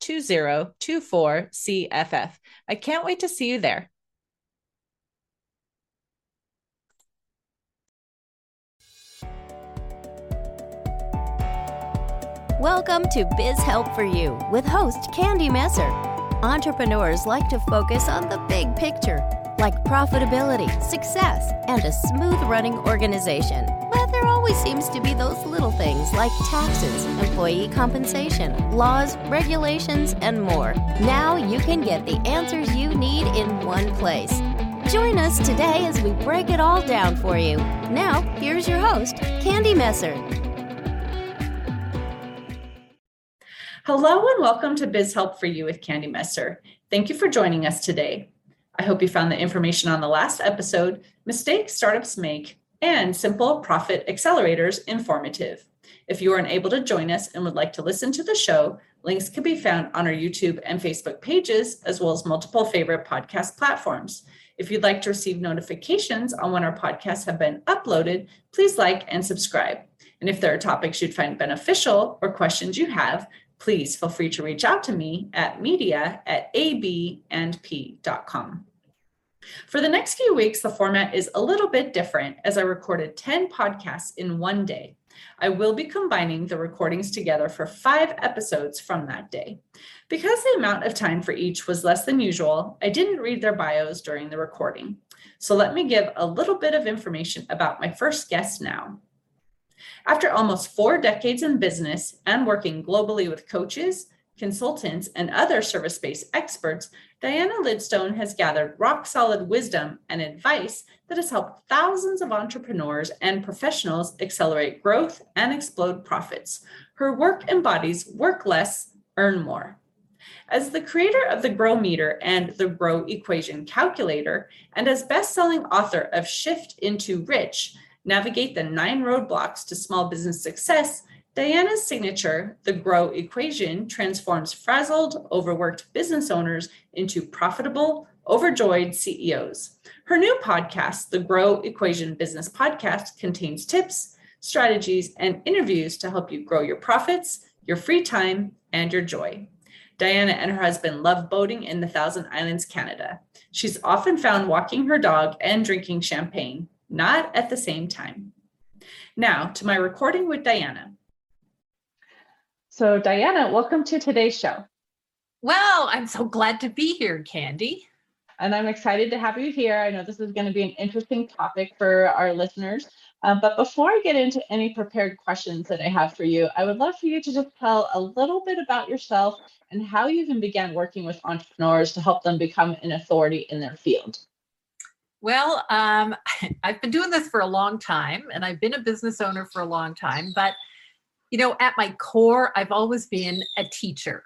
2024 CFF. I can't wait to see you there. Welcome to Biz Help for You with host Candy Messer. Entrepreneurs like to focus on the big picture, like profitability, success, and a smooth running organization. But there always seems to be those little things like taxes, employee compensation, laws, regulations, and more. Now you can get the answers you need in one place. Join us today as we break it all down for you. Now, here's your host, Candy Messer. Hello and welcome to Biz Help for You with Candy Messer. Thank you for joining us today. I hope you found the information on the last episode, Mistakes Startups Make, and Simple Profit Accelerators informative. If you are unable to join us and would like to listen to the show, links can be found on our YouTube and Facebook pages, as well as multiple favorite podcast platforms. If you'd like to receive notifications on when our podcasts have been uploaded, please like and subscribe. And if there are topics you'd find beneficial or questions you have, please feel free to reach out to me at media at abandp.com. For the next few weeks, the format is a little bit different as I recorded 10 podcasts in one day. I will be combining the recordings together for five episodes from that day. Because the amount of time for each was less than usual, I didn't read their bios during the recording. So let me give a little bit of information about my first guest now. After almost four decades in business and working globally with coaches, consultants, and other service based experts, Diana Lidstone has gathered rock solid wisdom and advice that has helped thousands of entrepreneurs and professionals accelerate growth and explode profits. Her work embodies work less, earn more. As the creator of the Grow Meter and the Grow Equation Calculator, and as best selling author of Shift into Rich, navigate the nine roadblocks to small business success, Diana's signature, the GROW equation, transforms frazzled, overworked business owners into profitable, overjoyed CEOs. Her new podcast, the GROW Equation Business Podcast, contains tips, strategies, and interviews to help you grow your profits, your free time, and your joy. Diana and her husband love boating in the Thousand Islands, Canada. She's often found walking her dog and drinking champagne not at the same time. Now to my recording with Diana. So, Diana, welcome to today's show. Well, I'm so glad to be here, Candy. And I'm excited to have you here. I know this is going to be an interesting topic for our listeners. Um, but before I get into any prepared questions that I have for you, I would love for you to just tell a little bit about yourself and how you even began working with entrepreneurs to help them become an authority in their field. Well, um, I've been doing this for a long time and I've been a business owner for a long time, but you know, at my core, I've always been a teacher.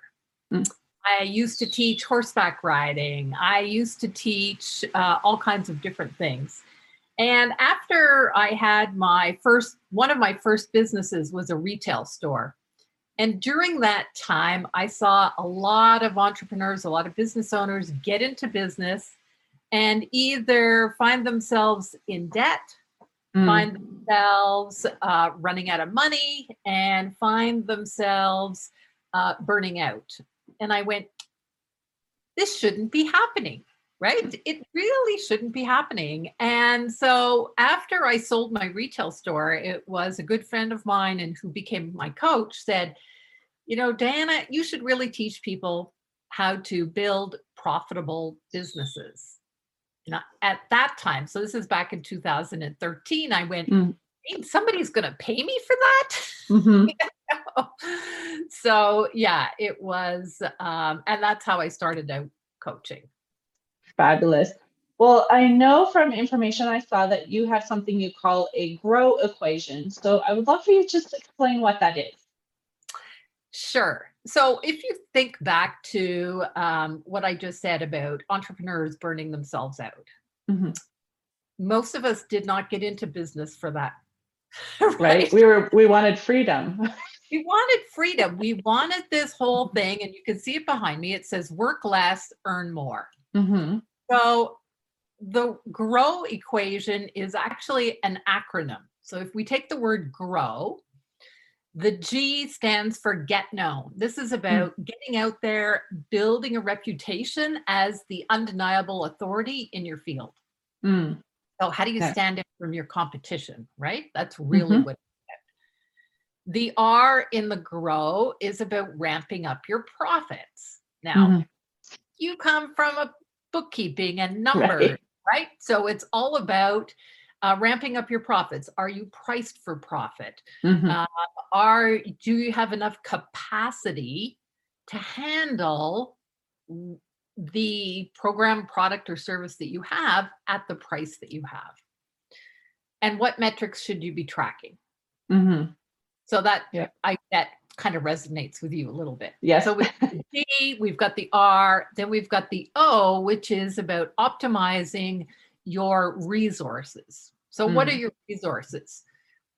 Mm. I used to teach horseback riding. I used to teach uh, all kinds of different things. And after I had my first, one of my first businesses was a retail store. And during that time, I saw a lot of entrepreneurs, a lot of business owners get into business and either find themselves in debt, mm. find themselves uh, running out of money, and find themselves uh, burning out. And I went, this shouldn't be happening, right? It really shouldn't be happening. And so after I sold my retail store, it was a good friend of mine and who became my coach said, you know, Diana, you should really teach people how to build profitable businesses. At that time, so this is back in 2013, I went, Mm. "Hey, somebody's going to pay me for that. Mhm. so yeah, it was, um, and that's how I started out coaching. Fabulous. Well, I know from information I saw that you have something you call a grow equation. So I would love for you to just explain what that is. Sure. So if you think back to um, what I just said about entrepreneurs burning themselves out, Mhm. most of us did not get into business for that. Right? We were we wanted freedom. we wanted freedom. We wanted this whole thing, and you can see it behind me. It says work less, earn more. hmm So the GROW equation is actually an acronym. So if we take the word grow, the G stands for get known. This is about getting out there, building a reputation as the undeniable authority in your field. Mm. So how do you Okay. stand out from your competition, right? That's really what it's about. the R in the grow is about ramping up your profits. Now, Mhm. you come from a bookkeeping and numbers, right? So it's all about uh, ramping up your profits. Are you priced for profit? Mhm. Uh, Are do you have enough capacity to handle the program, product, or service that you have at the price that you have? And what metrics should you be tracking? Mhm. So that Yeah. I that kind of resonates with you a little bit. yeah So with the G, we've got the R, then we've got the O, which is about optimizing your resources. So, what are your resources?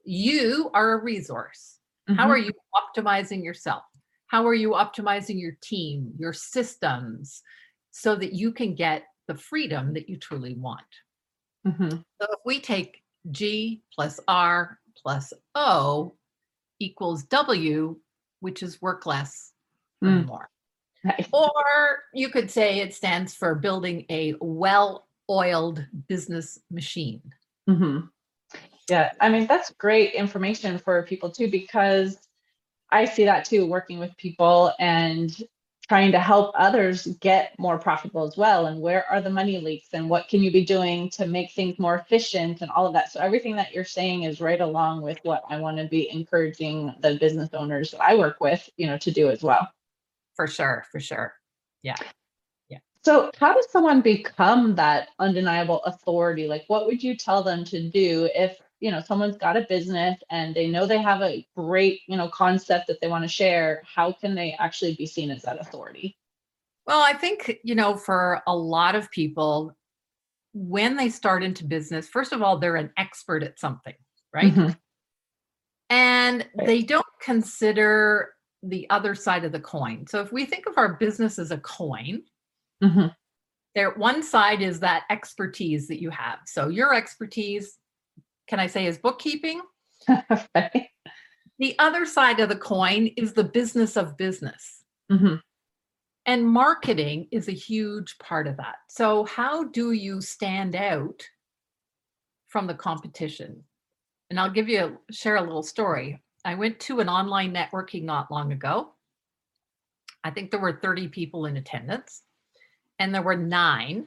You are a resource. How Mhm. are you optimizing yourself? How are you optimizing your team, your systems, so that you can get the freedom that you truly want? Mhm. So if we take G plus R plus O equals W, which is work less, Mm. more. Or you could say it stands for building a well oiled business machine. hmm Yeah, I mean, that's great information for people too, because I see that too, working with people and trying to help others get more profitable as well. And where are the money leaks and what can you be doing to make things more efficient and all of that. So everything that you're saying is right along with what I want to be encouraging the business owners that I work with, you know, to do as well. For sure, for sure. So, how does someone become that undeniable authority? Like, what would you tell them to do if, you know, someone's got a business and they know they have a great, you know, concept that they want to share? How can they actually be seen as that authority? Well, I think, you know, for a lot of people, when they start into business, first of all, they're an expert at something, right? Mhm. and Right. they don't consider the other side of the coin. So if we think of our business as a coin, Mhm. there one side is that expertise that you have. So your expertise, can I say, is bookkeeping. Right. The other side of the coin is the business of business. Mhm. And marketing is a huge part of that. So how do you stand out from the competition? And I'll give you share a little story. I went to an online networking not long ago. I think there were 30 people in attendance, and there were nine,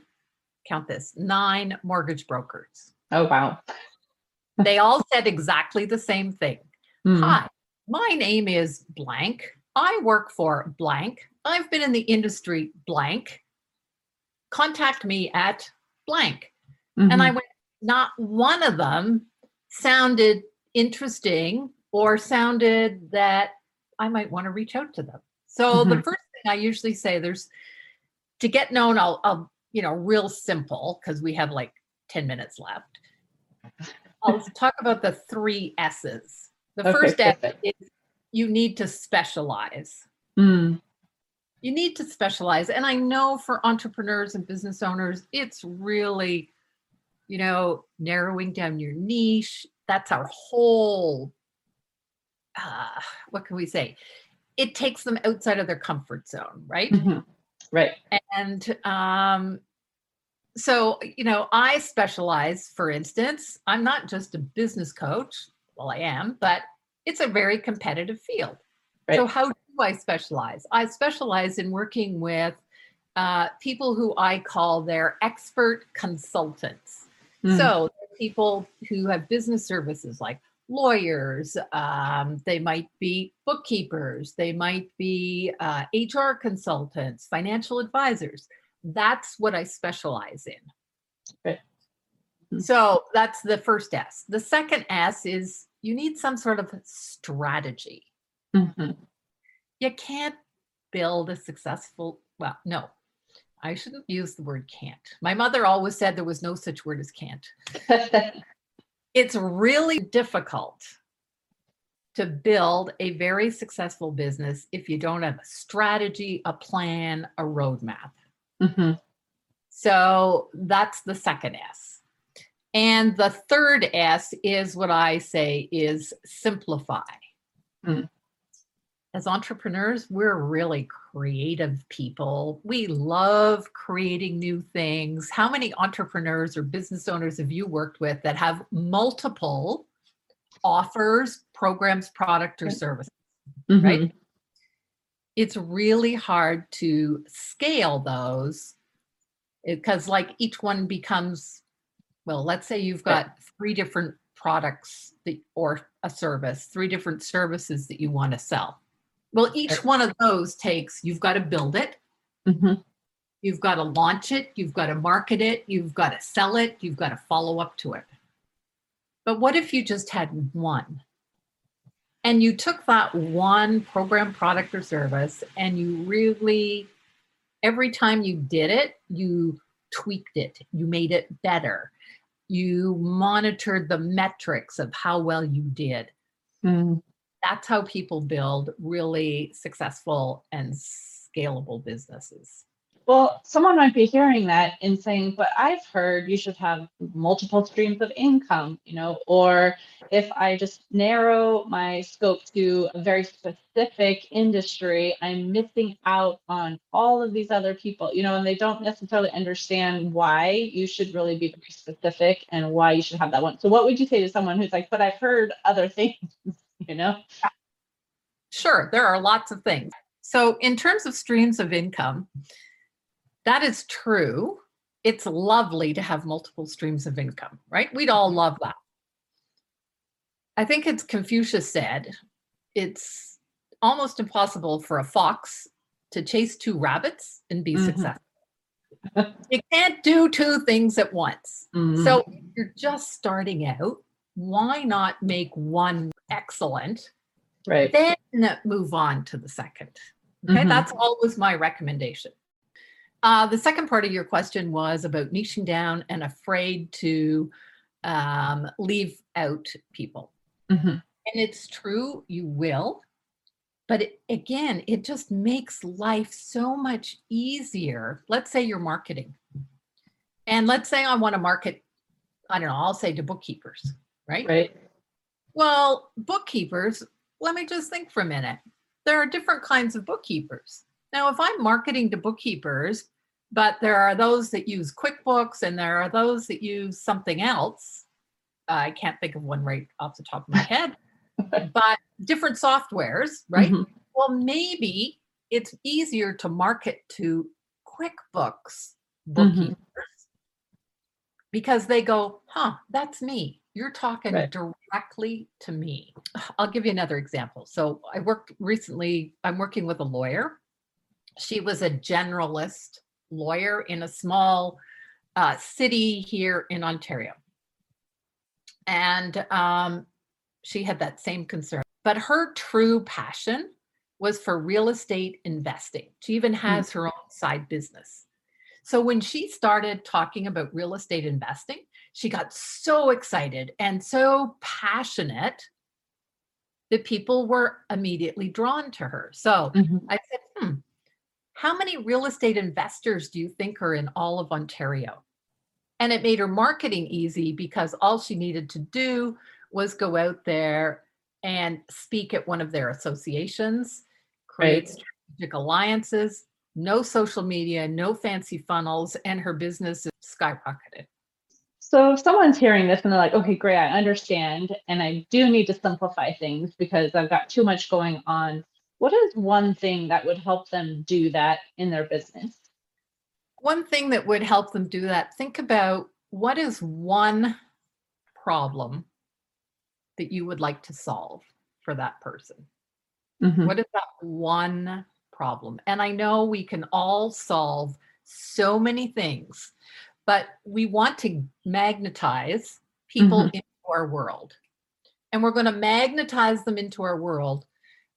count this, nine mortgage brokers. Oh, wow. They all said exactly the same thing. Mm. Hi, my name is blank. I work for blank. I've been in the industry blank. Contact me at blank. And I Mhm. went, not one of them sounded interesting or sounded that I might want to reach out to them. So the Mhm. first thing I usually say, there's to get known, I'll, I'll you know, real simple because we have like 10 minutes left. I'll talk about the three S's. The Okay, first S perfect. is you need to specialize Mm. you need to specialize and i know for entrepreneurs and business owners it's really you know narrowing down your niche that's our whole uh, what can we say it takes them outside of their comfort zone right Mhm. Right. and um so you know i specialize for instance i'm not just a business coach well i am but it's a very competitive field Right. so how do i specialize i specialize in working with uh, people who I call their expert consultants. Mm. So, people who have business services like lawyers, um, they might be bookkeepers, they might be uh, HR consultants, financial advisors. That's what I specialize in. Right. Mhm. So that's the first S. The second S is you need some sort of strategy. Mhm. You can't build a successful, well, no, I shouldn't use the word can't. My mother always said there was no such word as can't it's really difficult to build a very successful business if you don't have a strategy, a plan, a roadmap. Mhm. So that's the second S. And the third S is what I say is simplify. Mm. As entrepreneurs, we're really creative people. We love creating new things. How many entrepreneurs or business owners have you worked with that have multiple offers, programs, product, or Right. service? Mhm. it's really hard to scale those because like each one becomes well let's say you've got three different products that, or a service three different services that you want to sell well each one of those takes you've got to build it. Mhm. you've got to launch it you've got to market it you've got to sell it you've got to follow up to it. But what if you just had one? And you took that one program product or service and you really every time you did it you tweaked it you made it better. You monitored the metrics of how well you did. Mm. That's how people build really successful and scalable businesses Well, someone might be hearing that and saying, but I've heard you should have multiple streams of income, you know, or if I just narrow my scope to a very specific industry, I'm missing out on all of these other people, you know, and they don't necessarily understand why you should really be very specific and why you should have that one. So, what would you say to someone who's like, but I've heard other things, you know? Sure, there are lots of things. So, in terms of streams of income, that is true. It's lovely to have multiple streams of income, right? We'd all love that. I think it's Confucius said it's almost impossible for a fox to chase two rabbits and be Mhm. successful. you can't do two things at once. Mm. So, if you're just starting out, why not make one excellent right. then move on to the second. Okay, Mhm. that's always my recommendation. Uh, the second part of your question was about niching down and afraid to um, leave out people. Mhm. And it's true, you will. But it, again, it just makes life so much easier. Let's say you're marketing. And let's say I want to market, I don't know, I'll say to bookkeepers, right? Right. Well, bookkeepers, let me just think for a minute. There are different kinds of bookkeepers. Now, if I'm marketing to bookkeepers, but there are those that use QuickBooks and there are those that use something else, I can't think of one right off the top of my head, but different softwares, right? Mhm. Well, maybe it's easier to market to QuickBooks bookkeepers because they go, huh, that's me. You're talking Right. directly to me. I'll give you another example. So I worked recently, I'm working with a lawyer. She was a generalist lawyer in a small uh, city here in Ontario. And um, she had that same concern. But her true passion was for real estate investing. She even has her own side business. So when she started talking about real estate investing, she got so excited and so passionate that people were immediately drawn to her. So Mhm. I said, hmm, how many real estate investors do you think are in all of Ontario? And it made her marketing easy because all she needed to do was go out there and speak at one of their associations, create Right. strategic alliances, no social media, no fancy funnels, and her business skyrocketed. So if someone's hearing this and they're like, okay, great, I understand, and I do need to simplify things because I've got too much going on. What is one thing that would help them do that in their business? One thing that would help them do that, think about what is one problem that you would like to solve for that person? Mhm. What is that one problem? And I know we can all solve so many things, but we want to magnetize people Mhm. into our world. And we're going to magnetize them into our world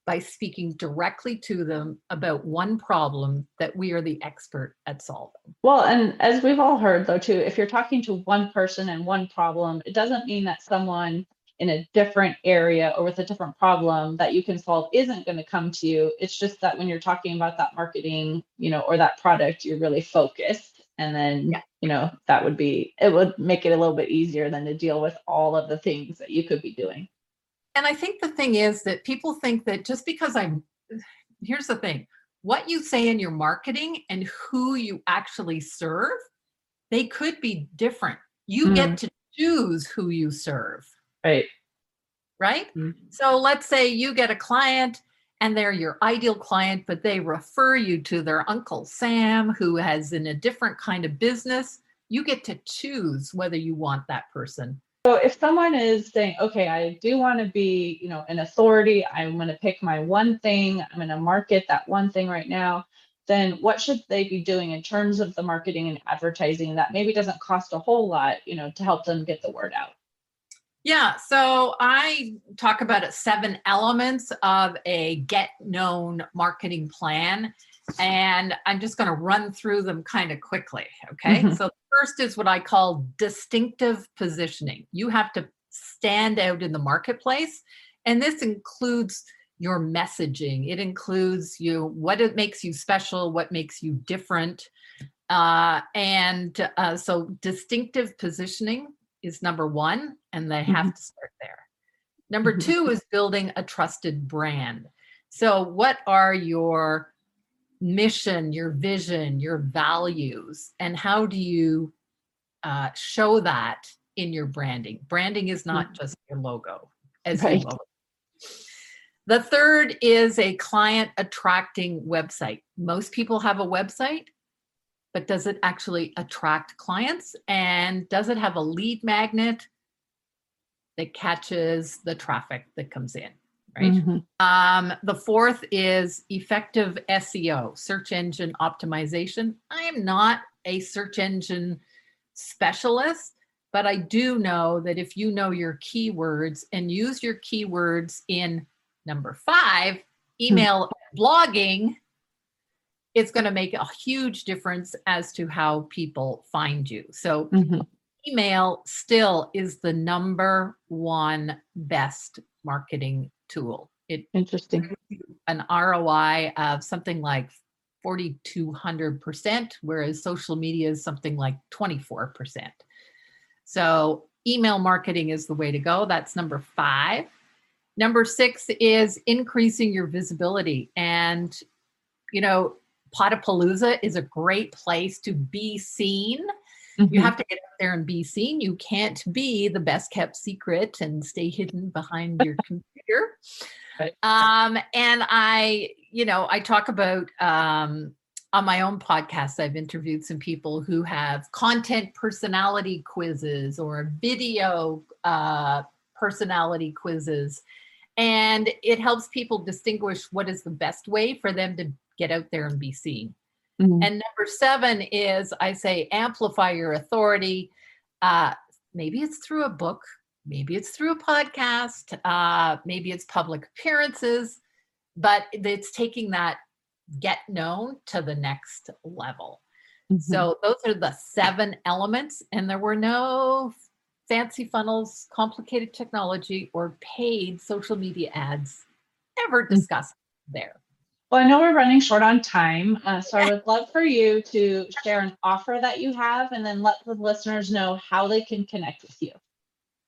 by speaking directly to them about one problem that we are the expert at solving. Well, and as we've all heard though too, if you're talking to one person and one problem, it doesn't mean that someone in a different area or with a different problem that you can solve isn't going to come to you. It's just that when you're talking about that marketing, you know, or that product, you're really focused. And then, Yeah. you know, that would be it would make it a little bit easier than to deal with all of the things that you could be doing. And I think the thing is that people think that just because I'm, here's the thing what you say in your marketing and who you actually serve, they could be different. You get to choose who you serve, Right. right? Mhm. So let's say you get a client and they're your ideal client, but they refer you to their Uncle Sam who has in a different kind of business. You get to choose whether you want that person. So if someone is saying, okay, I do want to be, you know, an authority, I'm going to pick my one thing, I'm going to market that one thing right now, then what should they be doing in terms of the marketing and advertising that maybe doesn't cost a whole lot, you know, to help them get the word out? Yeah, so I talk about it seven elements of a get known marketing plan. And I'm just going to run through them kind of quickly. Okay. Mhm. So, first is what I call distinctive positioning. You have to stand out in the marketplace. And this includes your messaging, it includes you, what it makes you special, what makes you different. Uh, and uh, so, distinctive positioning is number one, and they have to start there. Number Mhm. two is building a trusted brand. So, what are your mission, your vision, your values, and how do you uh, show that in your branding? Branding is not just your logo, as Right. your logo. The third is a client attracting website. Most people have a website, but does it actually attract clients? And does it have a lead magnet that catches the traffic that comes in? Right. Mhm. Um, the fourth is effective SEO, search engine optimization. I am not a search engine specialist, but I do know that if you know your keywords and use your keywords in number five, email blogging, it's going to make a huge difference as to how people find you. So, Mhm. email still is the number one best marketing tool. It Interesting. an ROI of something like 4200%, whereas social media is something like 24%. So, email marketing is the way to go. That's number five. Number six is increasing your visibility. And, you know, Podapalooza is a great place to be seen. You Mhm. have to get out there and be seen. You can't be the best kept secret and stay hidden behind your computer. Right. Um, and I, you know, I talk about um, on my own podcast, I've interviewed some people who have content personality quizzes or video uh, personality quizzes. And it helps people distinguish what is the best way for them to get out there and be seen. Mhm. And number seven is I say amplify your authority. Uh, maybe it's through a book, maybe it's through a podcast, uh, maybe it's public appearances, but it's taking that get known to the next level. Mhm. So those are the seven elements, and there were no fancy funnels, complicated technology, or paid social media ads ever discussed there. Well, I know we're running short on time, uh, so I would love for you to share an offer that you have and then let the listeners know how they can connect with you.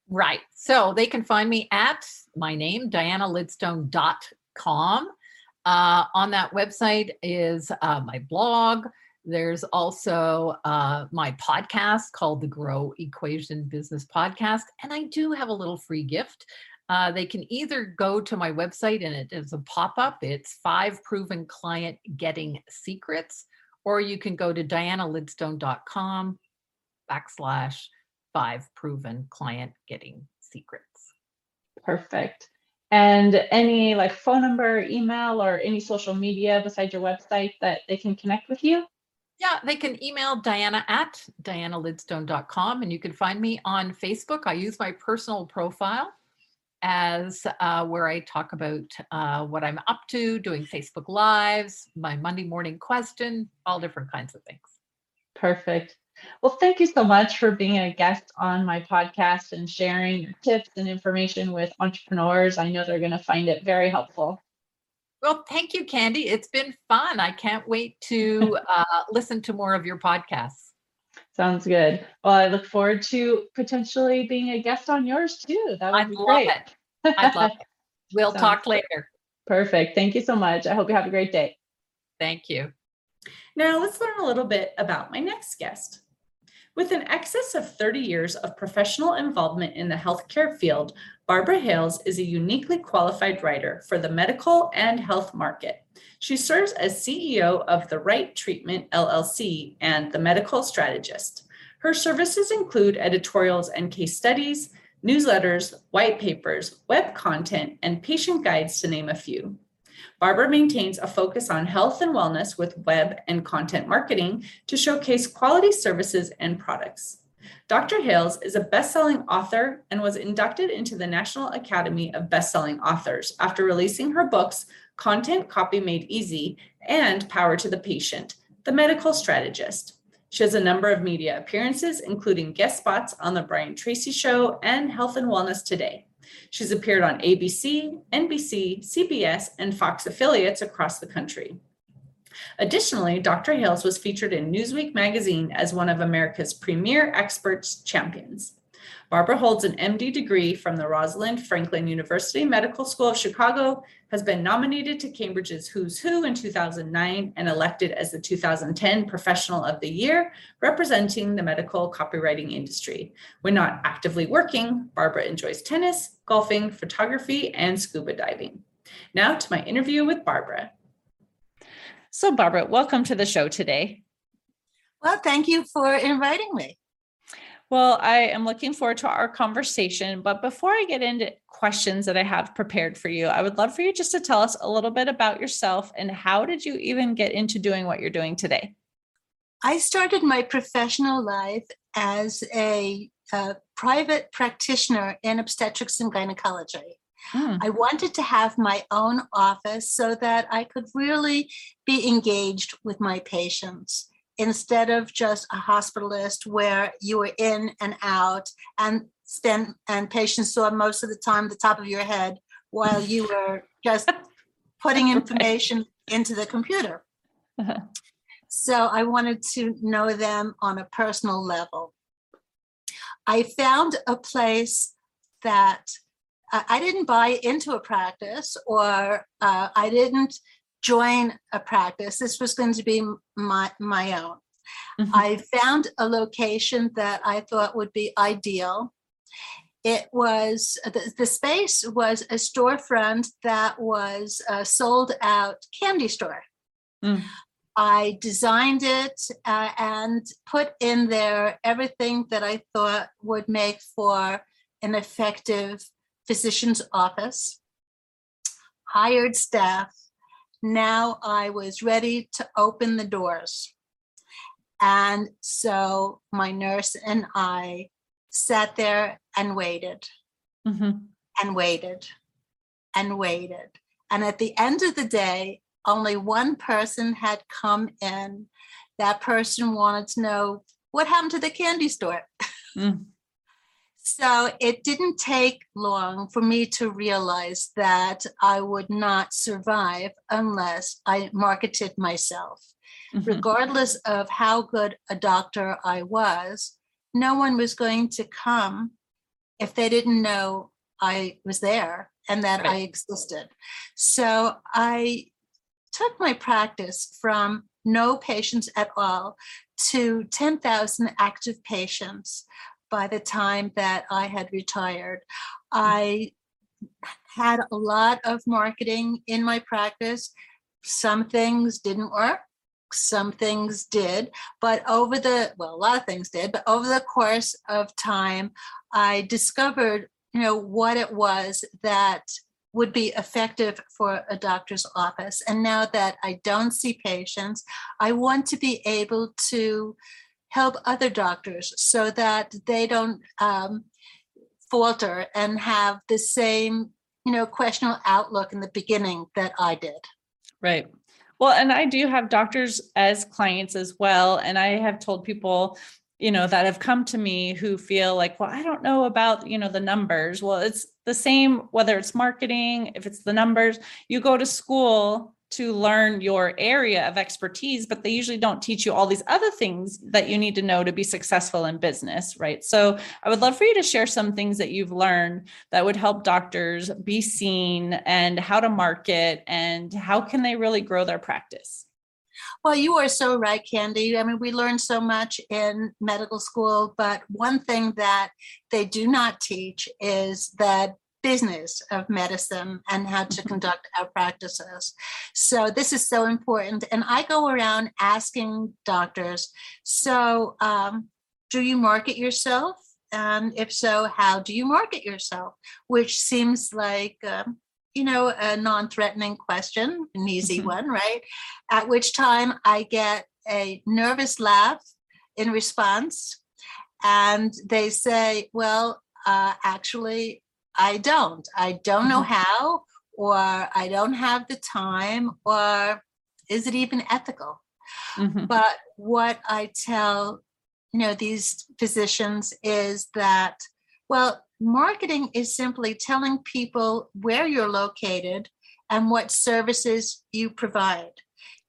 Right. So they can find me at my name, dianalidstone.com. Uh, on that website is uh, my blog. There's also uh, my podcast called the Grow Equation Business Podcast. And I do have a little free gift. Uh, they can either go to my website and it is a pop up, it's five proven client getting secrets, or you can go to dianalidstone.com backslash five proven client getting secrets. Perfect. And any like phone number, email, or any social media besides your website that they can connect with you? Yeah, they can email Diana at dianalidstone.com and you can find me on Facebook. I use my personal profile as uh, where I talk about uh, what I'm up to, doing Facebook Lives, my Monday morning question, all different kinds of things. Perfect. Well, thank you so much for being a guest on my podcast and sharing your tips and information with entrepreneurs. I know they're going to find it very helpful. Well, thank you, Candy. It's been fun. I can't wait to uh, listen to more of your podcasts. Sounds good. Well, I look forward to potentially being a guest on yours too. That would I'd be love great. it. I'd love it. We'll Sounds talk later. Perfect. Thank you so much. I hope you have a great day. Thank you. Now let's learn a little bit about my next guest. With an excess of 30 years of professional involvement in the healthcare field, Barbara Hales is a uniquely qualified writer for the medical and health market. She serves as CEO of The Right Treatment LLC and The Medical Strategist. Her services include editorials and case studies, newsletters, white papers, web content, and patient guides, to name a few. Barbara maintains a focus on health and wellness with web and content marketing to showcase quality services and products. Dr. Hales is a best-selling author and was inducted into the National Academy of Best-Selling Authors after releasing her books Content Copy Made Easy and Power to the Patient: The Medical Strategist. She has a number of media appearances, including guest spots on The Brian Tracy Show and Health and Wellness Today. She's appeared on ABC, NBC, CBS, and Fox affiliates across the country. Additionally, Dr. Hales was featured in Newsweek magazine as one of America's premier experts champions. Barbara holds an MD degree from the Rosalind Franklin University Medical School of Chicago, has been nominated to Cambridge's Who's Who in 2009, and elected as the 2010 Professional of the Year, representing the medical copywriting industry. When not actively working, Barbara enjoys tennis, golfing, photography, and scuba diving. Now to my interview with Barbara. So, Barbara, welcome to the show today. Well, thank you for inviting me. Well, I am looking forward to our conversation. But before I get into questions that I have prepared for you, I would love for you just to tell us a little bit about yourself and how did you even get into doing what you're doing today? I started my professional life as a, a private practitioner in obstetrics and gynecology. Hmm. I wanted to have my own office so that I could really be engaged with my patients instead of just a hospitalist where you were in and out and spend and patients saw most of the time the top of your head while you were just putting information into the computer. Uh-huh. So I wanted to know them on a personal level. I found a place that I I didn't buy into a practice or uh, I didn't join a practice. This was going to be my, my own. Mhm. I found a location that I thought would be ideal. It was the, the space was a storefront that was a sold out candy store. Mm. I designed it uh, and put in there everything that I thought would make for an effective physician's office, hired staff. Now I was ready to open the doors. And so my nurse and I sat there and waited Mhm. and waited and waited. And at the end of the day, only one person had come in. That person wanted to know what happened to the candy store. Mm. So it didn't take long for me to realize that I would not survive unless I marketed myself. Mhm. Regardless of how good a doctor I was, no one was going to come if they didn't know I was there and that I existed. So I took my practice from no patients at all to 10,000 active patients by the time that I had retired. Hmm. I had a lot of marketing in my practice. Some things didn't work, some things did, but over the, well, a lot of things did, but over the course of time, I discovered, you know, what it was that would be effective for a doctor's office. And now that I don't see patients, I want to be able to help other doctors so that they don't um, falter and have the same, you know, questionable outlook in the beginning that I did. Right. Well, and I do have doctors as clients as well. And I have told people, you know, that have come to me who feel like, well, I don't know about, you know, the numbers. Well, it's the same whether it's marketing, if it's the numbers, you go to school to learn your area of expertise, but they usually don't teach you all these other things that you need to know to be successful in business, right? So I would love for you to share some things that you've learned that would help doctors be seen and how to market and how can they really grow their practice. Well, you are so right, Candy. I mean, we learn so much in medical school, but one thing that they do not teach is that business of medicine and how to mm-hmm. conduct our practices. So this is so important. And I go around asking doctors, so um, do you market yourself? And if so, how do you market yourself? Which seems like, um, you know, a non threatening question, an easy mm-hmm. one, right? At which time I get a nervous laugh in response. And they say, well, uh, actually, I don't. I don't know mm-hmm. how, or I don't have the time, or is it even ethical? Mm-hmm. But what I tell, you know, these physicians is that, well, marketing is simply telling people where you're located and what services you provide.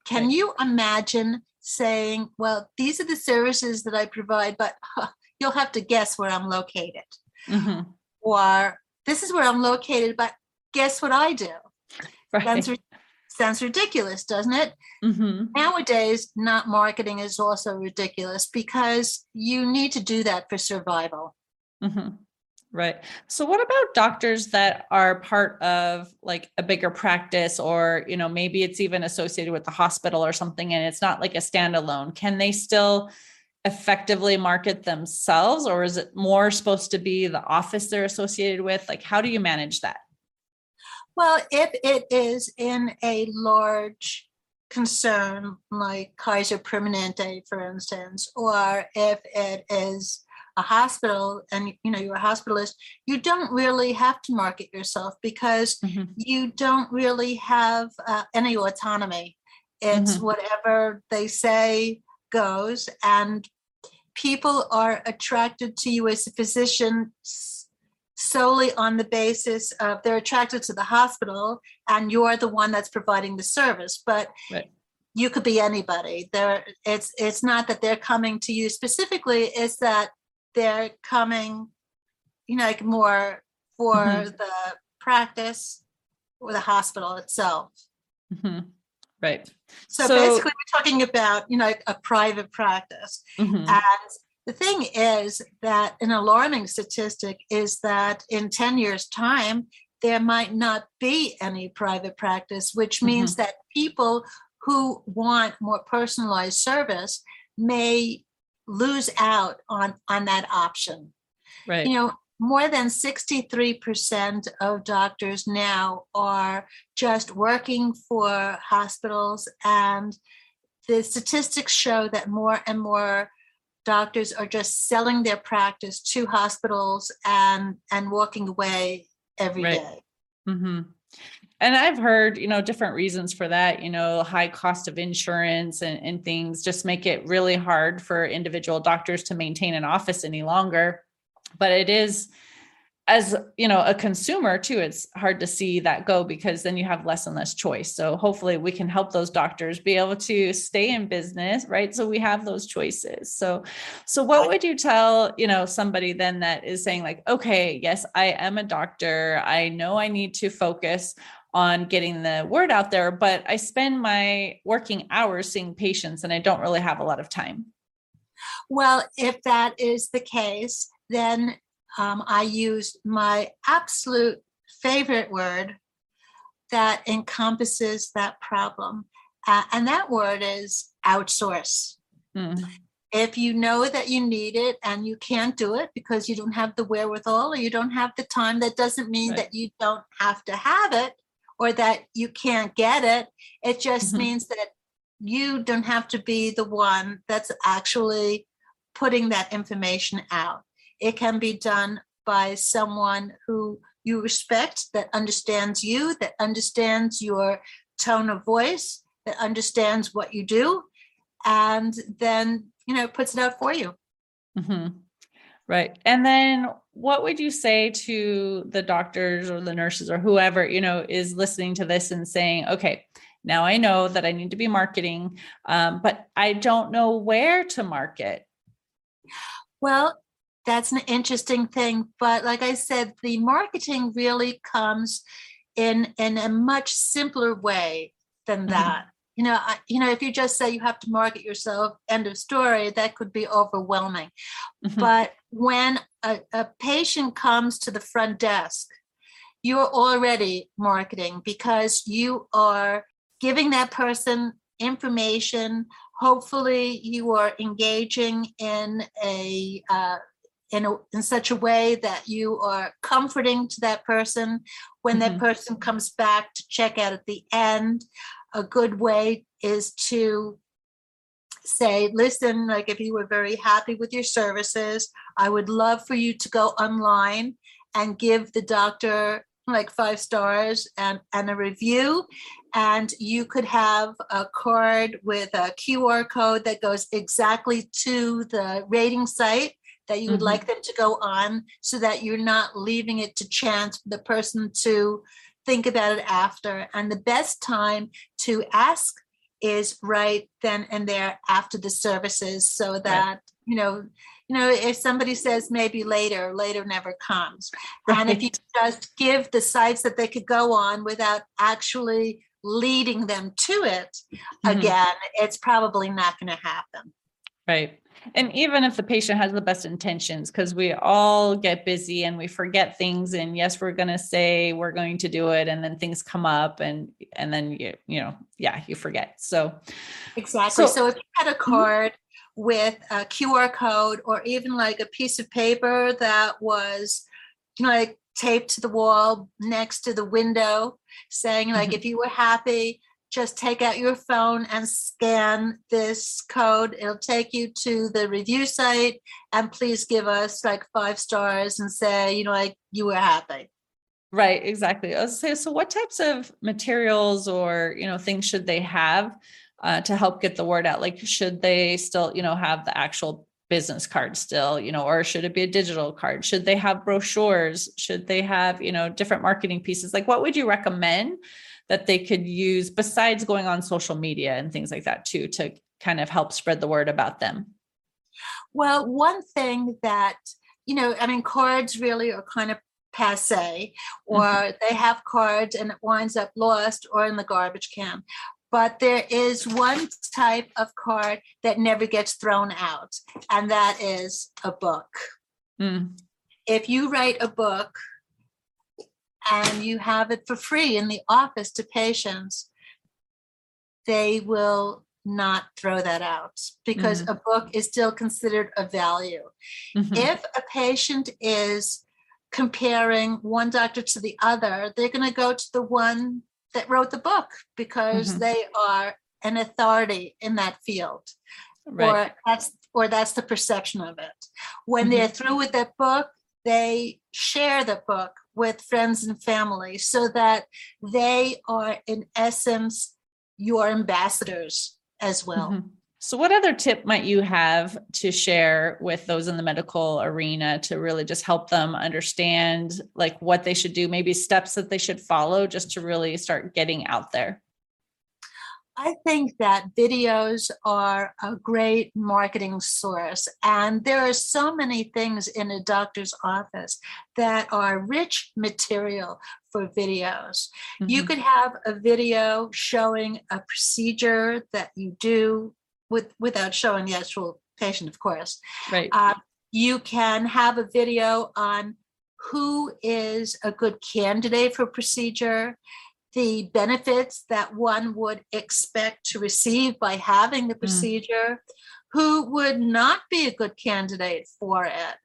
Can right. you imagine saying, well, these are the services that I provide, but huh, you'll have to guess where I'm located? Mm-hmm. Or this is where I'm located, but guess what I do? Right. Sounds, sounds ridiculous, doesn't it? Mm-hmm. Nowadays, not marketing is also ridiculous because you need to do that for survival. Mm-hmm. Right. So what about doctors that are part of like a bigger practice or, you know, maybe it's even associated with the hospital or something and it's not like a standalone. Can they still effectively market themselves or is it more supposed to be the office they're associated with like how do you manage that well if it is in a large concern like kaiser permanente for instance or if it is a hospital and you know you're a hospitalist you don't really have to market yourself because mm-hmm. you don't really have uh, any autonomy it's mm-hmm. whatever they say goes and people are attracted to you as a physician solely on the basis of they're attracted to the hospital and you're the one that's providing the service but right. you could be anybody there it's it's not that they're coming to you specifically it's that they're coming you know like more for mm-hmm. the practice or the hospital itself mm-hmm. Right. So, so, basically, we're talking about, you know, a private practice. Mm-hmm. And the thing is that an alarming statistic is that in 10 years' time, there might not be any private practice, which means mm-hmm. that people who want more personalized service may lose out on on that option. Right. You know, more than 63% of doctors now are just working for hospitals and the statistics show that more and more doctors are just selling their practice to hospitals and and walking away every right. day. Mm-hmm. And I've heard, you know, different reasons for that, you know, high cost of insurance and, and things just make it really hard for individual doctors to maintain an office any longer but it is as you know a consumer too it's hard to see that go because then you have less and less choice. So hopefully we can help those doctors be able to stay in business right? So we have those choices. So so what would you tell you know somebody then that is saying like okay yes i am a doctor. I know i need to focus on getting the word out there but i spend my working hours seeing patients and i don't really have a lot of time. Well if that is the case then um, I use my absolute favorite word that encompasses that problem. Uh, and that word is outsource. Mm, If you know that you need it and you can't do it because you don't have the wherewithal or you don't have the time, that doesn't mean Right. that you don't have to have it or that you can't get it. It just Mhm. means that you don't have to be the one that's actually putting that information out. It can be done by someone who you respect, that understands you, that understands your tone of voice, that understands what you do, and then, you know, puts it out for you. mhm. Right. And then what would you say to the doctors or the nurses or whoever, you know, is listening to this and saying, okay, now I know that I need to be marketing, um, but I don't know where to market. Well, that's an interesting thing, but like I said, the marketing really comes in in a much simpler way than Mhm. that. You know, I, you know, if you just say you have to market yourself, end of story, that could be overwhelming. Mhm. But when a, a patient comes to the front desk, you're already marketing because you are giving that person information. Hopefully, you are engaging in a uh, in a, in such a way that you are comforting to that person when that Mhm. person comes back to check out at the end. A good way is to say, listen, like if you were very happy with your services, I would love for you to go online and give the doctor like five stars and, and a review. And you could have a card with a QR code that goes exactly to the rating site that you would Mhm. like them to go on so that you're not leaving it to chance for the person to think about it after. And the best time to ask is right then and there after the services so that you know you know if somebody says maybe later later never comes and if you just give the sites that they could go on without actually leading them to it Mhm. again it's probably not going to happen Right. And even if the patient has the best intentions, because we all get busy and we forget things, and yes, we're going to say we're going to do it, and then things come up, and and then you you know yeah you forget. So Exactly. So- So, if you had a card with a QR code or even like a piece of paper that was you know, like taped to the wall next to the window saying like Mhm. if you were happy just take out your phone and scan this code it'll take you to the review site and please give us like five stars and say you know like you were happy right, exactly. I was say so. What types of materials or you know things should they have uh, to help get the word out? Like, should they still you know have the actual business card still you know or should it be a digital card should they have brochures should they have you know different marketing pieces like what would you recommend that they could use besides going on social media and things like that too to kind of help spread the word about them Well, one thing that, you know, I mean, cards really are kind of passe, or they have cards and it winds up lost or in the garbage can. But there is one type of card that never gets thrown out, and that is a book. Mm, If you write a book and you have it for free in the office to patients, they will not throw that out because a book is still considered a value. Mhm, if a patient is comparing one doctor to the other, they're going to go to the one that wrote the book because Mhm. they are an authority in that field, right. or that's or that's the perception of it. When they're through with that book, they share the book with friends and family so that they are in essence your ambassadors as well. Mhm. So, what other tip might you have to share with those in the medical arena to really just help them understand like what they should do, maybe steps that they should follow just to really start getting out there? I think that videos are a great marketing source. And there are so many things in a doctor's office that are rich material for videos. You Mhm. could have a video showing a procedure that you do with, without showing the actual patient, of course. right. Uh, you can have a video on who is a good candidate for procedure. The benefits that one would expect to receive by having the procedure, who would not be a good candidate for it,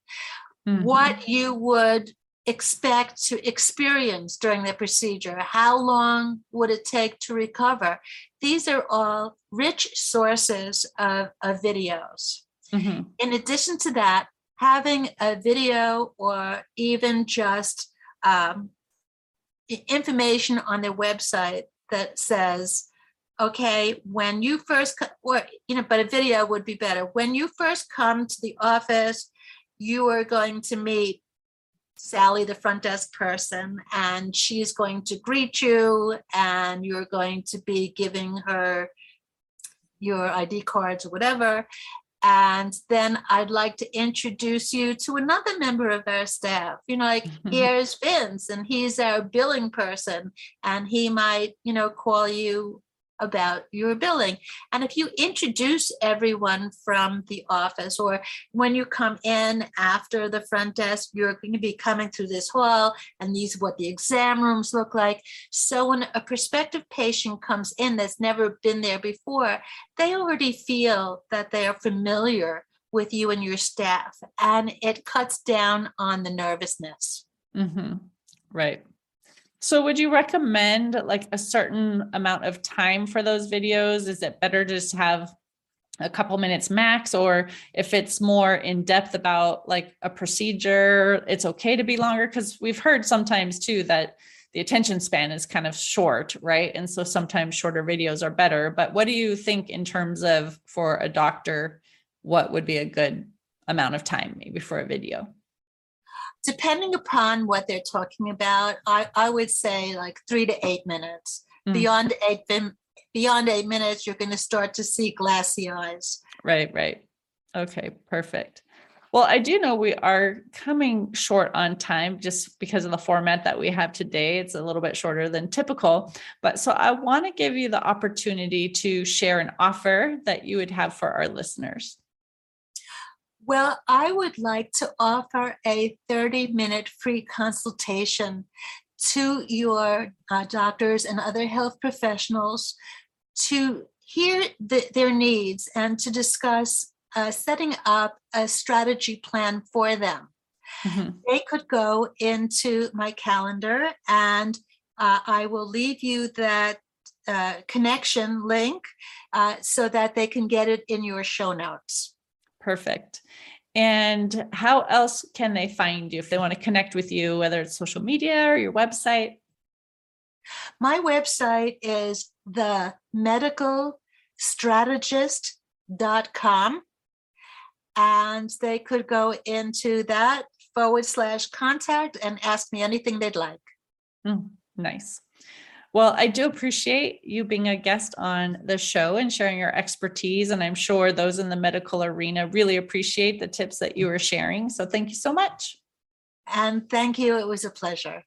Mhm. what you would expect to experience during the procedure, how long would it take to recover. These are all rich sources of, of videos. Mhm. In addition to that, having a video or even just um, information on their website that says, okay, when you first, co- or, you know, but a video would be better. When you first come to the office, you are going to meet Sally, the front desk person, and she's going to greet you, and you're going to be giving her your ID cards or whatever. And then I'd like to introduce you to another member of our staff. You know, like Mhm. here's Vince, and he's our billing person, and he might, you know, call you about your billing. And if you introduce everyone from the office, or when you come in after the front desk, you're going to be coming through this hall, and these are what the exam rooms look like. So when a prospective patient comes in that's never been there before, they already feel that they are familiar with you and your staff, and it cuts down on the nervousness. hmm Right. So would you recommend like a certain amount of time for those videos? Is it better just have a couple minutes max or if it's more in depth about like a procedure, it's okay to be longer because we've heard sometimes too that the attention span is kind of short, right? And so sometimes shorter videos are better. But what do you think in terms of for a doctor what would be a good amount of time maybe for a video? Depending upon what they're talking about, I, I would say like three to eight minutes. Mm. Beyond eight beyond eight minutes, you're going to start to see glassy eyes. Right, right. Okay, perfect. Well, I do know we are coming short on time just because of the format that we have today. It's a little bit shorter than typical. But so I want to give you the opportunity to share an offer that you would have for our listeners. Well, I would like to offer a 30 minute free consultation to your uh, doctors and other health professionals to hear the, their needs and to discuss uh, setting up a strategy plan for them. Mhm. They could go into my calendar and uh, I will leave you that uh, connection link uh, so that they can get it in your show notes. Perfect. And how else can they find you if they want to connect with you, whether it's social media or your website? My website is the medicalstrategist.com. And they could go into that forward slash contact and ask me anything they'd like. Mm, nice. Well, I do appreciate you being a guest on the show and sharing your expertise. And I'm sure those in the medical arena really appreciate the tips that you were sharing. So thank you so much. And thank you. It was a pleasure.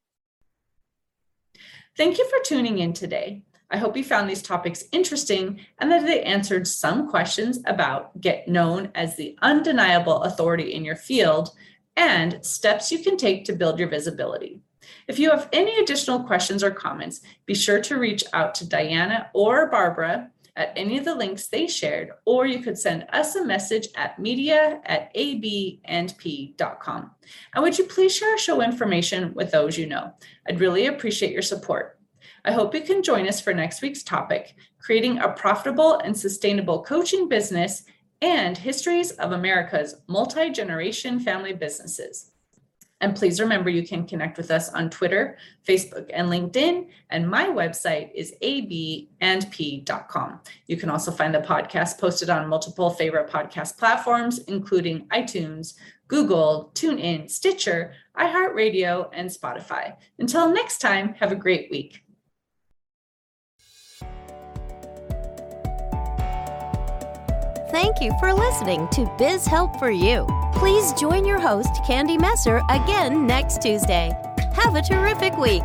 Thank you for tuning in today. I hope you found these topics interesting and that they answered some questions about get known as the undeniable authority in your field and steps you can take to build your visibility. If you have any additional questions or comments, be sure to reach out to Diana or Barbara at any of the links they shared, or you could send us a message at media at abandp.com. And would you please share our show information with those you know? I'd really appreciate your support. I hope you can join us for next week's topic creating a profitable and sustainable coaching business and histories of America's multi generation family businesses. And please remember you can connect with us on Twitter, Facebook, and LinkedIn. And my website is abandp.com. You can also find the podcast posted on multiple favorite podcast platforms, including iTunes, Google, TuneIn, Stitcher, iHeartRadio, and Spotify. Until next time, have a great week. Thank you for listening to Biz Help for You. Please join your host, Candy Messer, again next Tuesday. Have a terrific week.